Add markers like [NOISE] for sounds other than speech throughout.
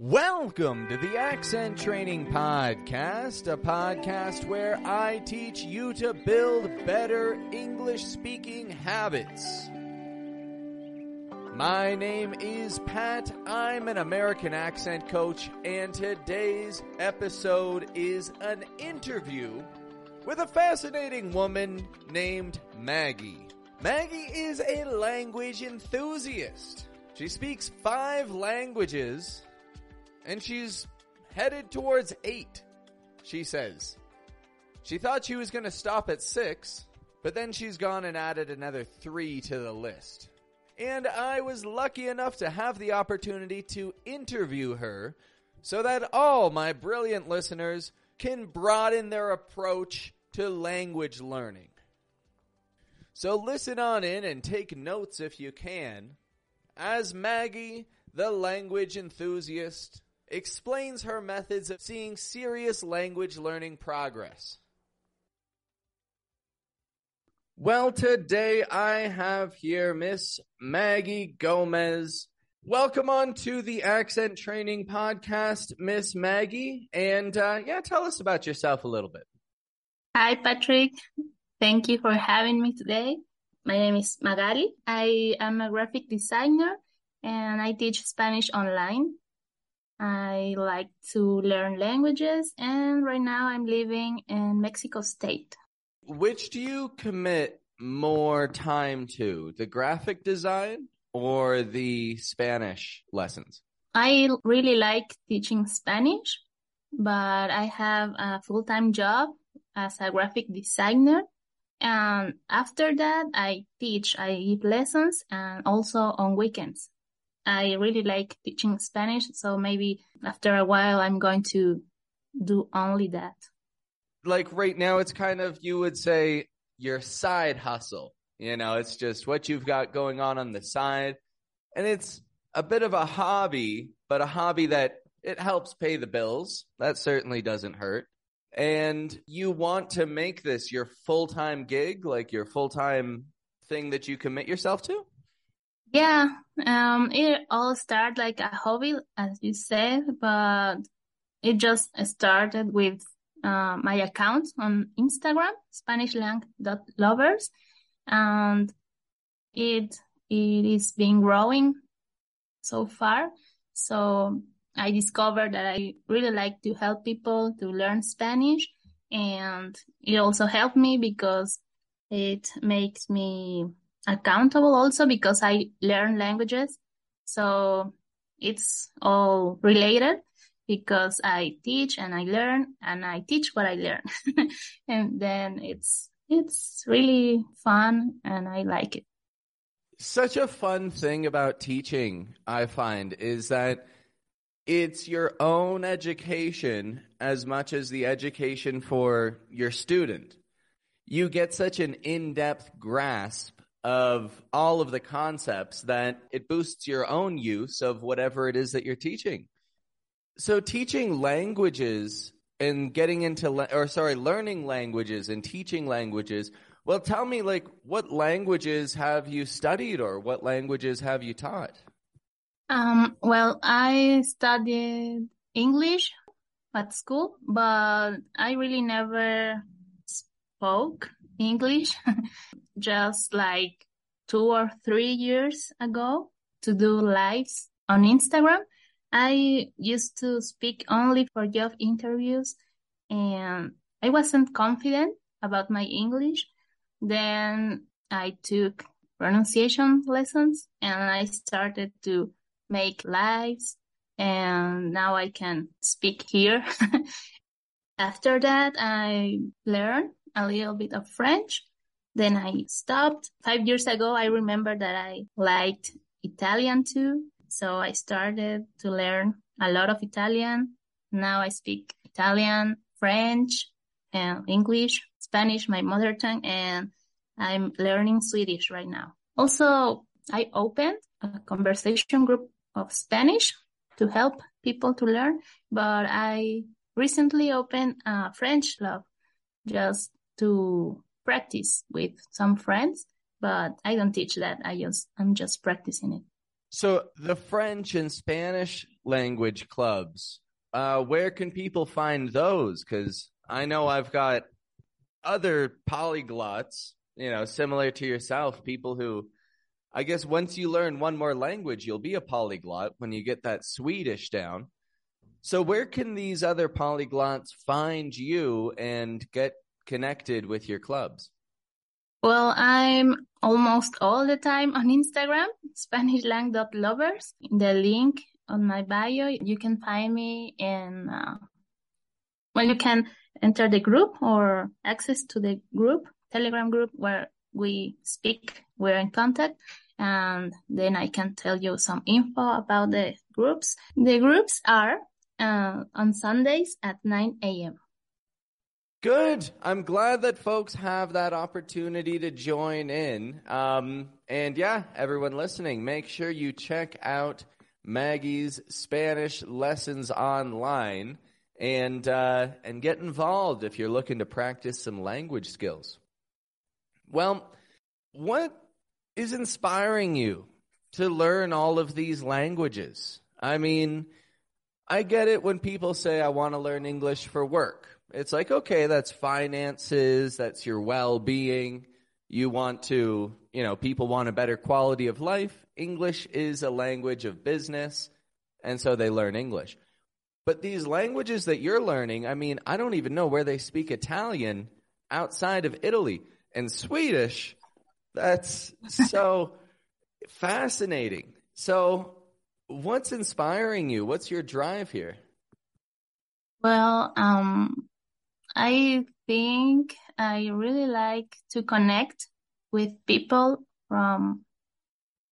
Welcome to the Accent Training Podcast, a podcast where I teach you to build better English speaking habits. My name is Pat. I'm an American accent coach, and today's episode is an interview with a fascinating woman named Maggie. Maggie is a language enthusiast. She speaks five languages and she's headed towards eight, she says. She thought she was going to stop at six, but then she's gone and added another three to the list. And I was lucky enough to have the opportunity to interview her so that all my brilliant listeners can broaden their approach to language learning. So listen on in and take notes if you can, as Maggie, the language enthusiast, explains her methods of seeing serious language learning progress. Well, today I have here Miss Maggie Gomez. Welcome on to the Accent Training Podcast, Miss Maggie. And uh, yeah, tell us about yourself a little bit. Hi, Patrick. Thank you for having me today. My name is Magali. I am a graphic designer and I teach Spanish online. I like to learn languages, and right now I'm living in Mexico State. Which do you commit more time to, the graphic design or the Spanish lessons? I really like teaching Spanish, but I have a full time job as a graphic designer. And after that, I teach, I give lessons and also on weekends. I really like teaching Spanish, so maybe after a while I'm going to do only that. Like right now, it's kind of, you would say, your side hustle. You know, it's just what you've got going on on the side. And it's a bit of a hobby, but a hobby that it helps pay the bills. That certainly doesn't hurt. And you want to make this your full time gig, like your full time thing that you commit yourself to? Yeah, um, it all started like a hobby, as you said, but it just started with uh, my account on Instagram, SpanishLang.lovers, and it it is been growing so far. So I discovered that I really like to help people to learn Spanish, and it also helped me because it makes me accountable also because I learn languages. So it's all related because I teach and I learn and I teach what I learn. [LAUGHS] and then it's, it's really fun and I like it. Such a fun thing about teaching, I find, is that it's your own education as much as the education for your student. You get such an in-depth grasp of all of the concepts that it boosts your own use of whatever it is that you're teaching. So teaching languages and getting into, or sorry, learning languages and teaching languages. Well, tell me, like, what languages have you studied or what languages have you taught? Um, well, I studied English at school, but I really never spoke English. [LAUGHS] just like two or three years ago to do lives on Instagram. I used to speak only for job interviews and I wasn't confident about my English. Then I took pronunciation lessons and I started to make lives and now I can speak here. [LAUGHS] After that, I learned a little bit of French then I stopped. Five years ago, I remember that I liked Italian too. So I started to learn a lot of Italian. Now I speak Italian, French, and English, Spanish, my mother tongue, and I'm learning Swedish right now. Also, I opened a conversation group of Spanish to help people to learn, but I recently opened a French club just to practice with some friends, but I don't teach that. I just, I'm just practicing it. So the French and Spanish language clubs, uh, where can people find those? Cause I know I've got other polyglots, you know, similar to yourself, people who I guess once you learn one more language, you'll be a polyglot when you get that Swedish down. So where can these other polyglots find you and get connected with your clubs? Well, I'm almost all the time on Instagram, SpanishLang.lovers. The link on my bio, you can find me in, uh, well, you can enter the group or access to the group, Telegram group where we speak, we're in contact and then I can tell you some info about the groups. The groups are uh, on Sundays at 9 a.m. Good. I'm glad that folks have that opportunity to join in. Um, and yeah, everyone listening, make sure you check out Maggie's Spanish lessons online and uh, and get involved if you're looking to practice some language skills. Well, what is inspiring you to learn all of these languages? I mean, I get it when people say, I want to learn English for work. It's like, okay, that's finances, that's your well being. You want to, you know, people want a better quality of life. English is a language of business, and so they learn English. But these languages that you're learning, I mean, I don't even know where they speak Italian outside of Italy. And Swedish, that's so [LAUGHS] fascinating. So, what's inspiring you? What's your drive here? Well, um, I think I really like to connect with people from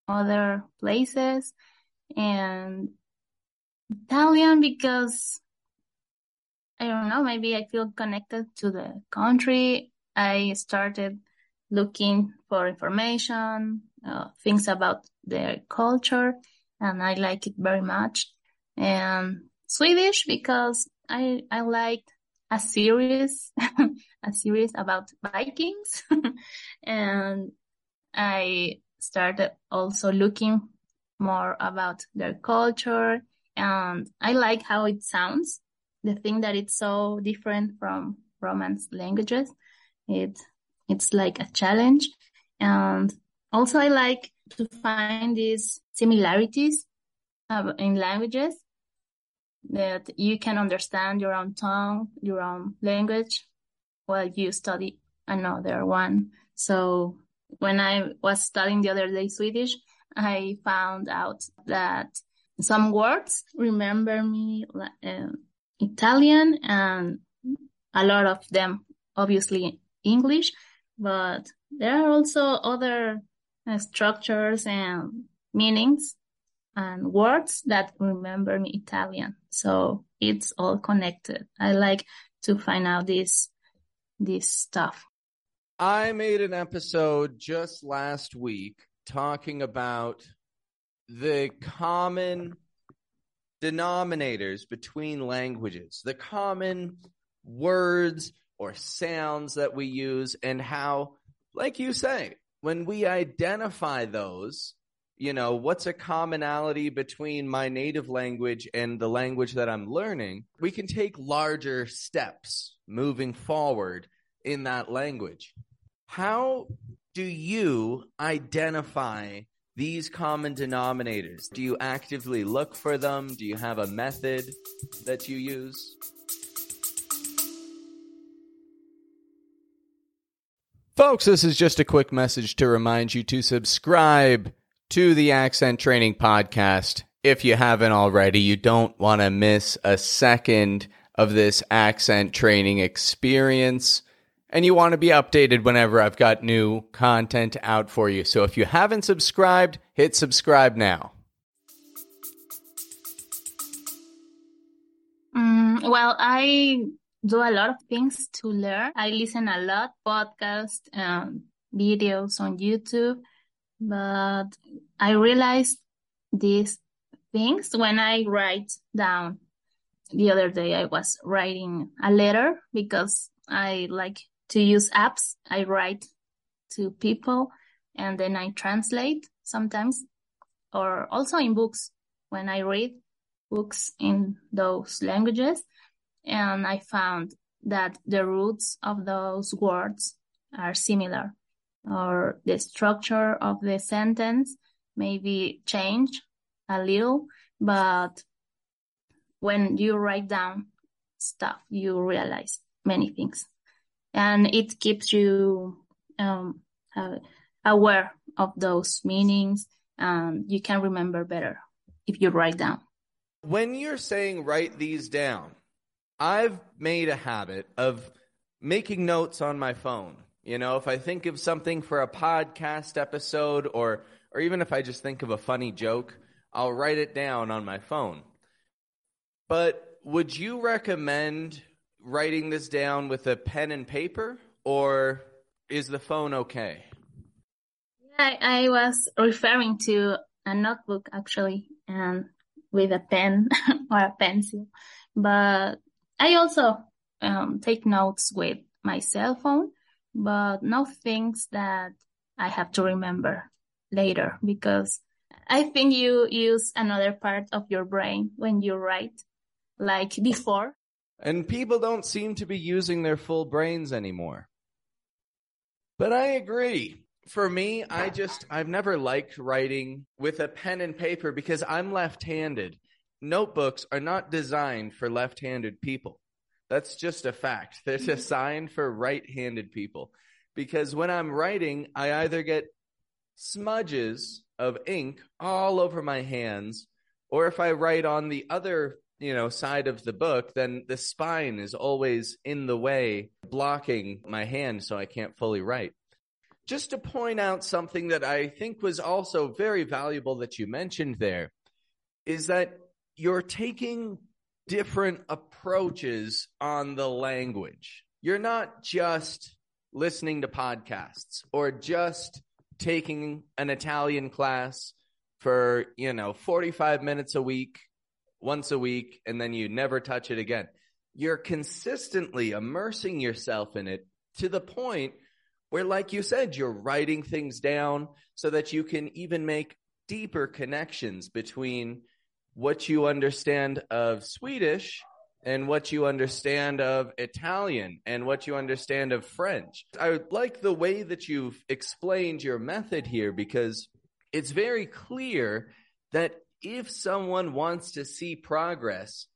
other places and Italian because I don't know, maybe I feel connected to the country. I started looking for information, uh, things about their culture, and I like it very much. And Swedish because I I liked a series, [LAUGHS] a series about Vikings, [LAUGHS] and I started also looking more about their culture, and I like how it sounds. The thing that it's so different from Romance languages, it it's like a challenge. And also I like to find these similarities in languages that you can understand your own tongue, your own language while you study another one. So when I was studying the other day Swedish, I found out that some words remember me uh, Italian and a lot of them obviously English but there are also other uh, structures and meanings and words that remember me Italian. So it's all connected. I like to find out this, this stuff. I made an episode just last week talking about the common denominators between languages, the common words or sounds that we use and how, like you say, when we identify those, you know, what's a commonality between my native language and the language that I'm learning, we can take larger steps moving forward in that language. How do you identify these common denominators? Do you actively look for them? Do you have a method that you use? Folks, this is just a quick message to remind you to subscribe to the Accent Training Podcast. If you haven't already, you don't want to miss a second of this accent training experience. And you want to be updated whenever I've got new content out for you. So if you haven't subscribed, hit subscribe now. Mm, well, I do a lot of things to learn. I listen a lot podcasts, um, videos on YouTube but I realized these things when I write down. The other day I was writing a letter because I like to use apps. I write to people and then I translate sometimes or also in books when I read books in those languages. And I found that the roots of those words are similar or the structure of the sentence maybe change a little, but when you write down stuff, you realize many things and it keeps you um, uh, aware of those meanings and you can remember better if you write down. When you're saying write these down, I've made a habit of making notes on my phone. You know, if I think of something for a podcast episode or or even if I just think of a funny joke, I'll write it down on my phone. But would you recommend writing this down with a pen and paper or is the phone okay? I, I was referring to a notebook actually and with a pen [LAUGHS] or a pencil. But I also um, take notes with my cell phone, but no things that I have to remember later because I think you use another part of your brain when you write, like before. And people don't seem to be using their full brains anymore. But I agree for me, I just, I've never liked writing with a pen and paper because I'm left handed. Notebooks are not designed for left handed people. That's just a fact. [LAUGHS] They're mm-hmm. designed for right handed people. Because when I'm writing, I either get smudges of ink all over my hands, or if I write on the other you know side of the book then the spine is always in the way blocking my hand so i can't fully write just to point out something that I think was also very valuable that you mentioned there is that you're taking different approaches on the language. You're not just listening to podcasts or just taking an Italian class for, you know, 45 minutes a week, once a week, and then you never touch it again. You're consistently immersing yourself in it to the point where, like you said, you're writing things down so that you can even make deeper connections between what you understand of Swedish and what you understand of Italian and what you understand of French. I like the way that you've explained your method here because it's very clear that if someone wants to see progress,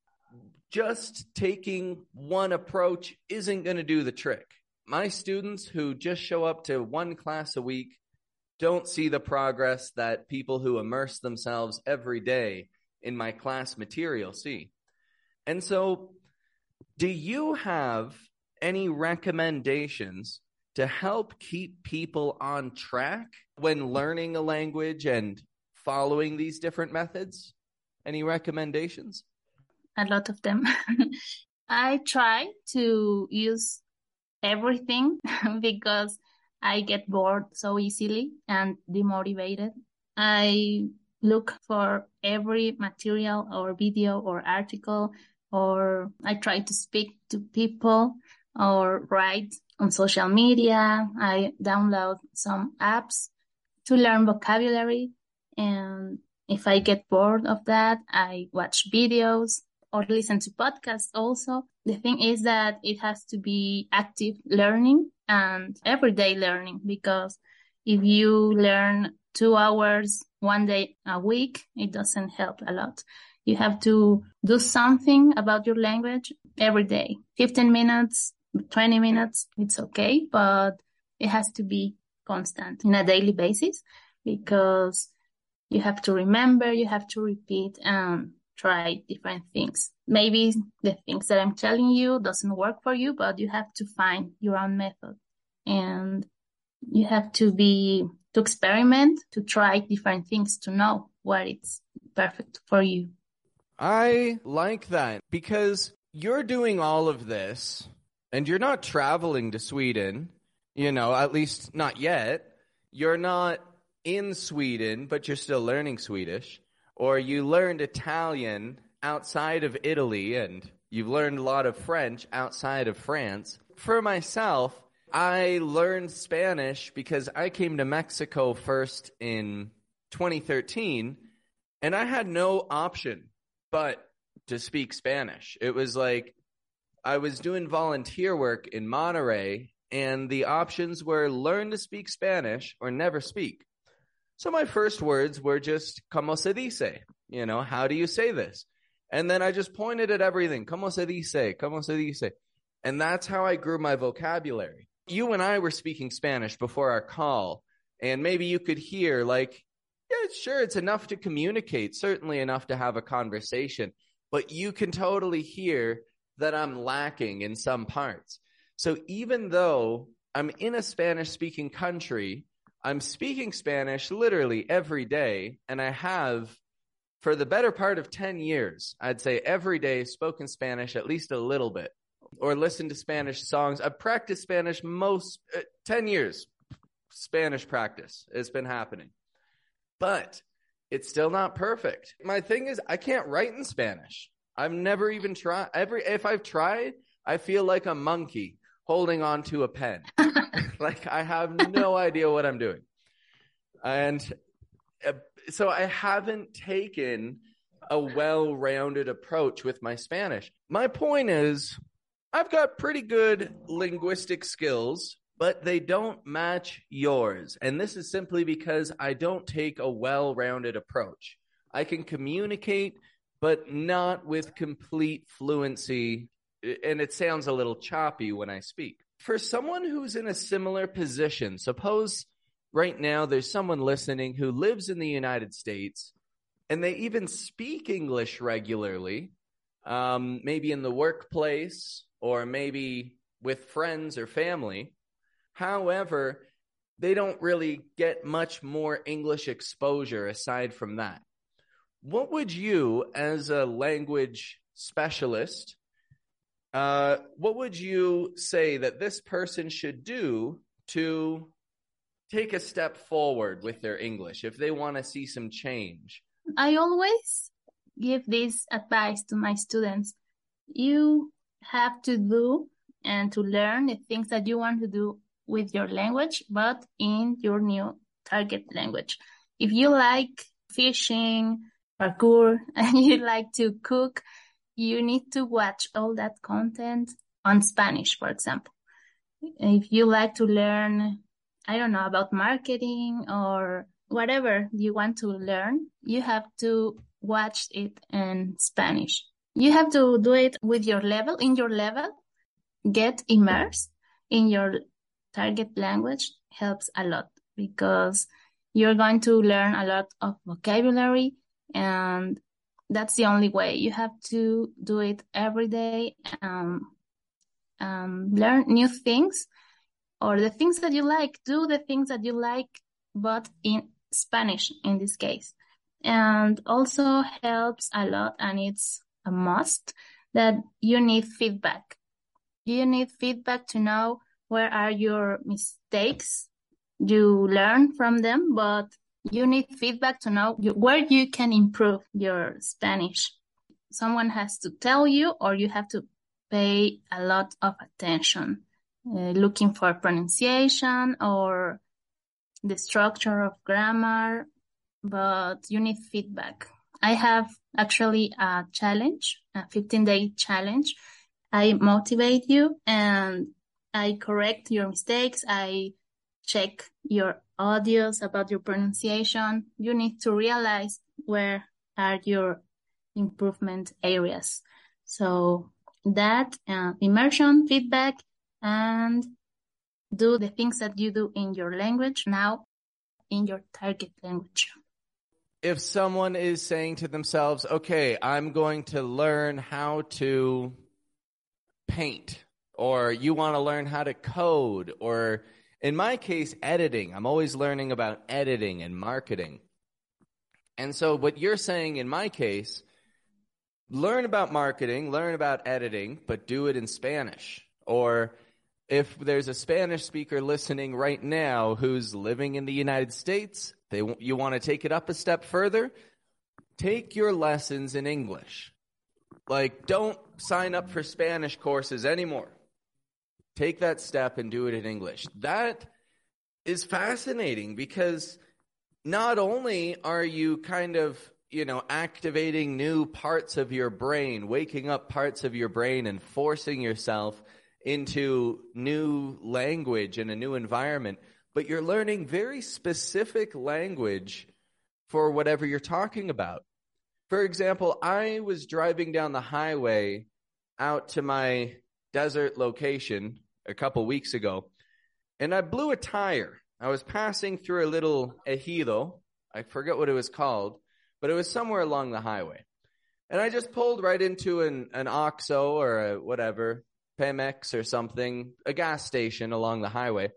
just taking one approach isn't going to do the trick my students who just show up to one class a week don't see the progress that people who immerse themselves every day in my class material see. And so, do you have any recommendations to help keep people on track when learning a language and following these different methods? Any recommendations? A lot of them. [LAUGHS] I try to use everything [LAUGHS] because I get bored so easily and demotivated. I look for every material or video or article or I try to speak to people or write on social media. I download some apps to learn vocabulary. And if I get bored of that, I watch videos or listen to podcasts also. The thing is that it has to be active learning and everyday learning because if you learn two hours one day a week, it doesn't help a lot. You have to do something about your language every day. 15 minutes, 20 minutes, it's okay, but it has to be constant in a daily basis because you have to remember, you have to repeat and try different things. Maybe the things that I'm telling you doesn't work for you, but you have to find your own method and you have to be to experiment, to try different things to know what it's perfect for you. I like that because you're doing all of this and you're not traveling to Sweden, you know, at least not yet. You're not in Sweden, but you're still learning Swedish, or you learned Italian outside of Italy and you've learned a lot of French outside of France. For myself, I learned Spanish because I came to Mexico first in 2013 and I had no option but to speak Spanish. It was like I was doing volunteer work in Monterrey and the options were learn to speak Spanish or never speak. So my first words were just como se dice, you know, how do you say this? And then I just pointed at everything, como se dice, como se dice. And that's how I grew my vocabulary. You and I were speaking Spanish before our call, and maybe you could hear like, yeah, sure, it's enough to communicate, certainly enough to have a conversation, but you can totally hear that I'm lacking in some parts. So even though I'm in a Spanish speaking country, I'm speaking Spanish literally every day, and I have for the better part of 10 years. I'd say every day spoken Spanish at least a little bit or listen to Spanish songs. I've practiced Spanish most uh, 10 years. Spanish practice has been happening. But it's still not perfect. My thing is I can't write in Spanish. I've never even tried every if I've tried, I feel like a monkey holding on to a pen. [LAUGHS] [LAUGHS] like I have no idea what I'm doing. And uh, so I haven't taken a well-rounded approach with my Spanish. My point is I've got pretty good linguistic skills, but they don't match yours. And this is simply because I don't take a well-rounded approach. I can communicate but not with complete fluency and it sounds a little choppy when I speak. For someone who's in a similar position, suppose right now there's someone listening who lives in the United States and they even speak English regularly, um, maybe in the workplace or maybe with friends or family. However, they don't really get much more English exposure aside from that. What would you, as a language specialist, uh, what would you say that this person should do to take a step forward with their English if they want to see some change? I always give this advice to my students. You have to do and to learn the things that you want to do with your language, but in your new target language. If you like fishing, parkour, [LAUGHS] and you like to cook, you need to watch all that content on Spanish, for example. If you like to learn, I don't know, about marketing or whatever you want to learn, you have to watch it in Spanish. You have to do it with your level, in your level. Get immersed in your target language helps a lot because you're going to learn a lot of vocabulary and that's the only way. You have to do it every day. Um, um, learn new things or the things that you like. Do the things that you like, but in Spanish in this case. And also helps a lot, and it's a must that you need feedback. You need feedback to know where are your mistakes. You learn from them, but you need feedback to know where you can improve your Spanish. Someone has to tell you, or you have to pay a lot of attention, uh, looking for pronunciation or the structure of grammar, but you need feedback. I have actually a challenge, a 15 day challenge. I motivate you and I correct your mistakes. I check your audios about your pronunciation. You need to realize where are your improvement areas. So that uh, immersion, feedback, and do the things that you do in your language now in your target language. If someone is saying to themselves, okay, I'm going to learn how to paint, or you want to learn how to code, or in my case, editing. I'm always learning about editing and marketing. And so, what you're saying in my case, learn about marketing, learn about editing, but do it in Spanish. Or if there's a Spanish speaker listening right now who's living in the United States, they, you want to take it up a step further, take your lessons in English. Like, don't sign up for Spanish courses anymore. Take that step and do it in English. That is fascinating because not only are you kind of, you know, activating new parts of your brain, waking up parts of your brain and forcing yourself into new language and a new environment, but you're learning very specific language for whatever you're talking about. For example, I was driving down the highway out to my desert location a couple weeks ago, and I blew a tire. I was passing through a little ejido. I forget what it was called, but it was somewhere along the highway. And I just pulled right into an, an OXXO or whatever, Pemex or something, a gas station along the highway.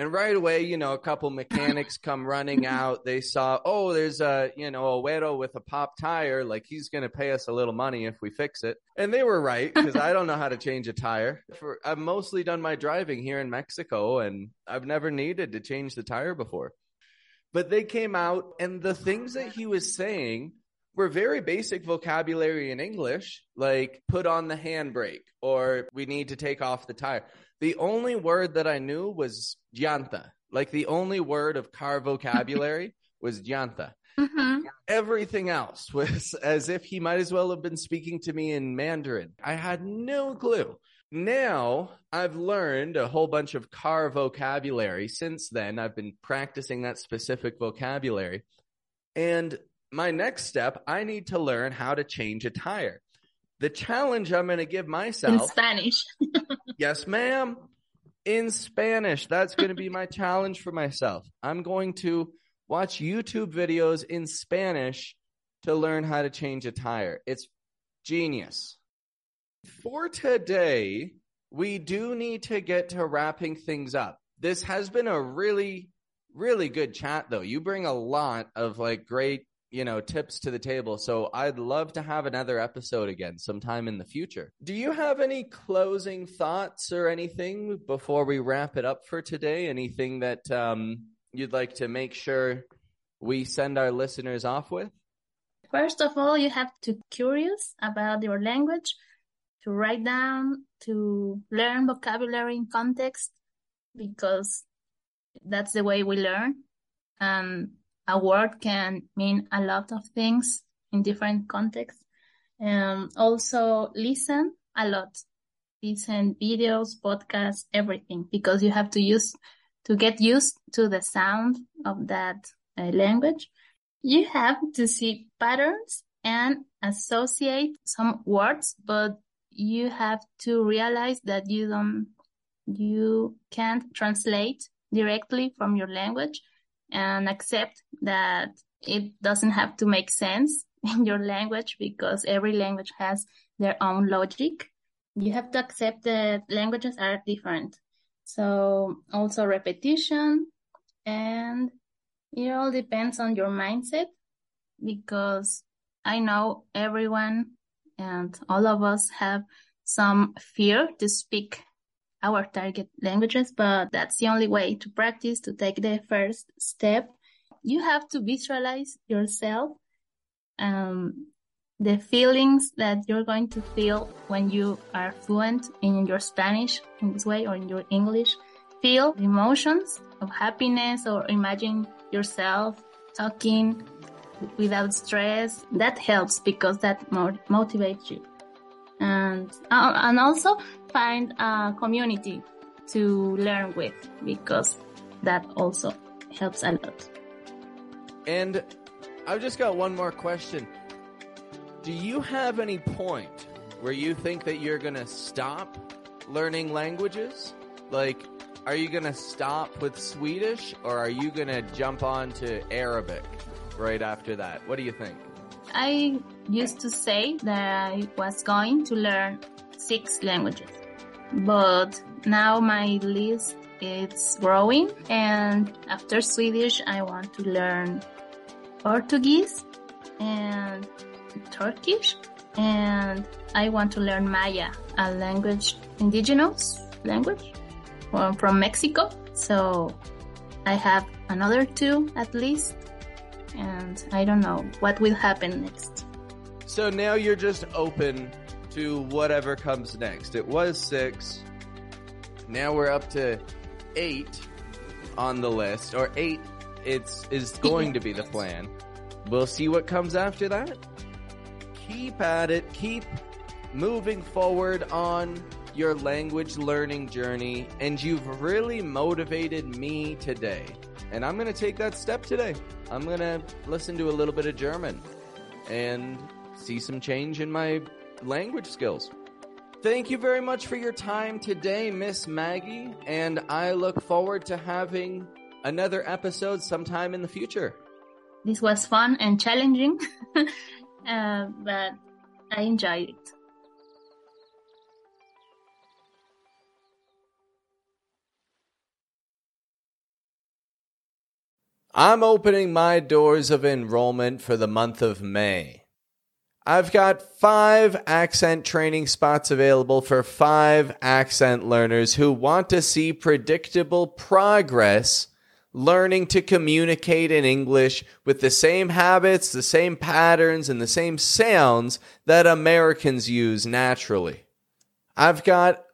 And right away, you know, a couple [LAUGHS] mechanics come running out. They saw, oh, there's a, you know, a Güero with a pop tire. Like he's going to pay us a little money if we fix it. And they were right because I don't know how to change a tire. For I've mostly done my driving here in Mexico and I've never needed to change the tire before. But they came out and the things that he was saying were very basic vocabulary in English, like put on the handbrake or we need to take off the tire. The only word that I knew was llanta. Like the only word of car [LAUGHS] vocabulary was llanta. Mm-hmm. Everything else was [LAUGHS] as if he might as well have been speaking to me in Mandarin. I had no clue. Now I've learned a whole bunch of car vocabulary. Since then, I've been practicing that specific vocabulary. And my next step, I need to learn how to change a tire. The challenge I'm going to give myself in Spanish. [LAUGHS] yes, ma'am. In Spanish. That's going to be my challenge for myself. I'm going to watch YouTube videos in Spanish to learn how to change a tire. It's genius. For today, we do need to get to wrapping things up. This has been a really, really good chat, though. You bring a lot of like great you know, tips to the table. So I'd love to have another episode again sometime in the future. Do you have any closing thoughts or anything before we wrap it up for today? Anything that um, you'd like to make sure we send our listeners off with? First of all, you have to curious about your language, to write down, to learn vocabulary in context, because that's the way we learn. And a word can mean a lot of things in different contexts. Um, also listen a lot, listen videos, podcasts, everything, because you have to use to get used to the sound of that uh, language. You have to see patterns and associate some words, but you have to realize that you don't, you can't translate directly from your language and accept that it doesn't have to make sense [LAUGHS] in your language because every language has their own logic. You have to accept that languages are different. So also repetition and it all depends on your mindset because I know everyone and all of us have some fear to speak our target languages, but that's the only way to practice, to take the first step. You have to visualize yourself, um, the feelings that you're going to feel when you are fluent in your Spanish in this way or in your English. Feel emotions of happiness or imagine yourself talking without stress. That helps because that motivates you and uh, and also find a community to learn with because that also helps a lot. And I've just got one more question. Do you have any point where you think that you're going to stop learning languages? Like, are you going to stop with Swedish or are you going to jump on to Arabic right after that? What do you think? I used to say that I was going to learn six languages, but now my list is growing and after Swedish I want to learn Portuguese and Turkish and I want to learn Maya, a language, indigenous language from, Mexico. So I have another two at least, and I don't know what will happen next. So now you're just open to whatever comes next. It was six. Now we're up to eight on the list, or eight. It's is going to be the plan. We'll see what comes after that. Keep at it. Keep moving forward on your language learning journey, and you've really motivated me today. And I'm going to take that step today. I'm going to listen to a little bit of German and see some change in my language skills. Thank you very much for your time today, Miss Maggie, and I look forward to having another episode sometime in the future. This was fun and challenging, [LAUGHS] uh, but I enjoyed it. I'm opening my doors of enrollment for the month of May. I've got five accent training spots available for five accent learners who want to see predictable progress learning to communicate in English with the same habits, the same patterns, and the same sounds that Americans use naturally. I've got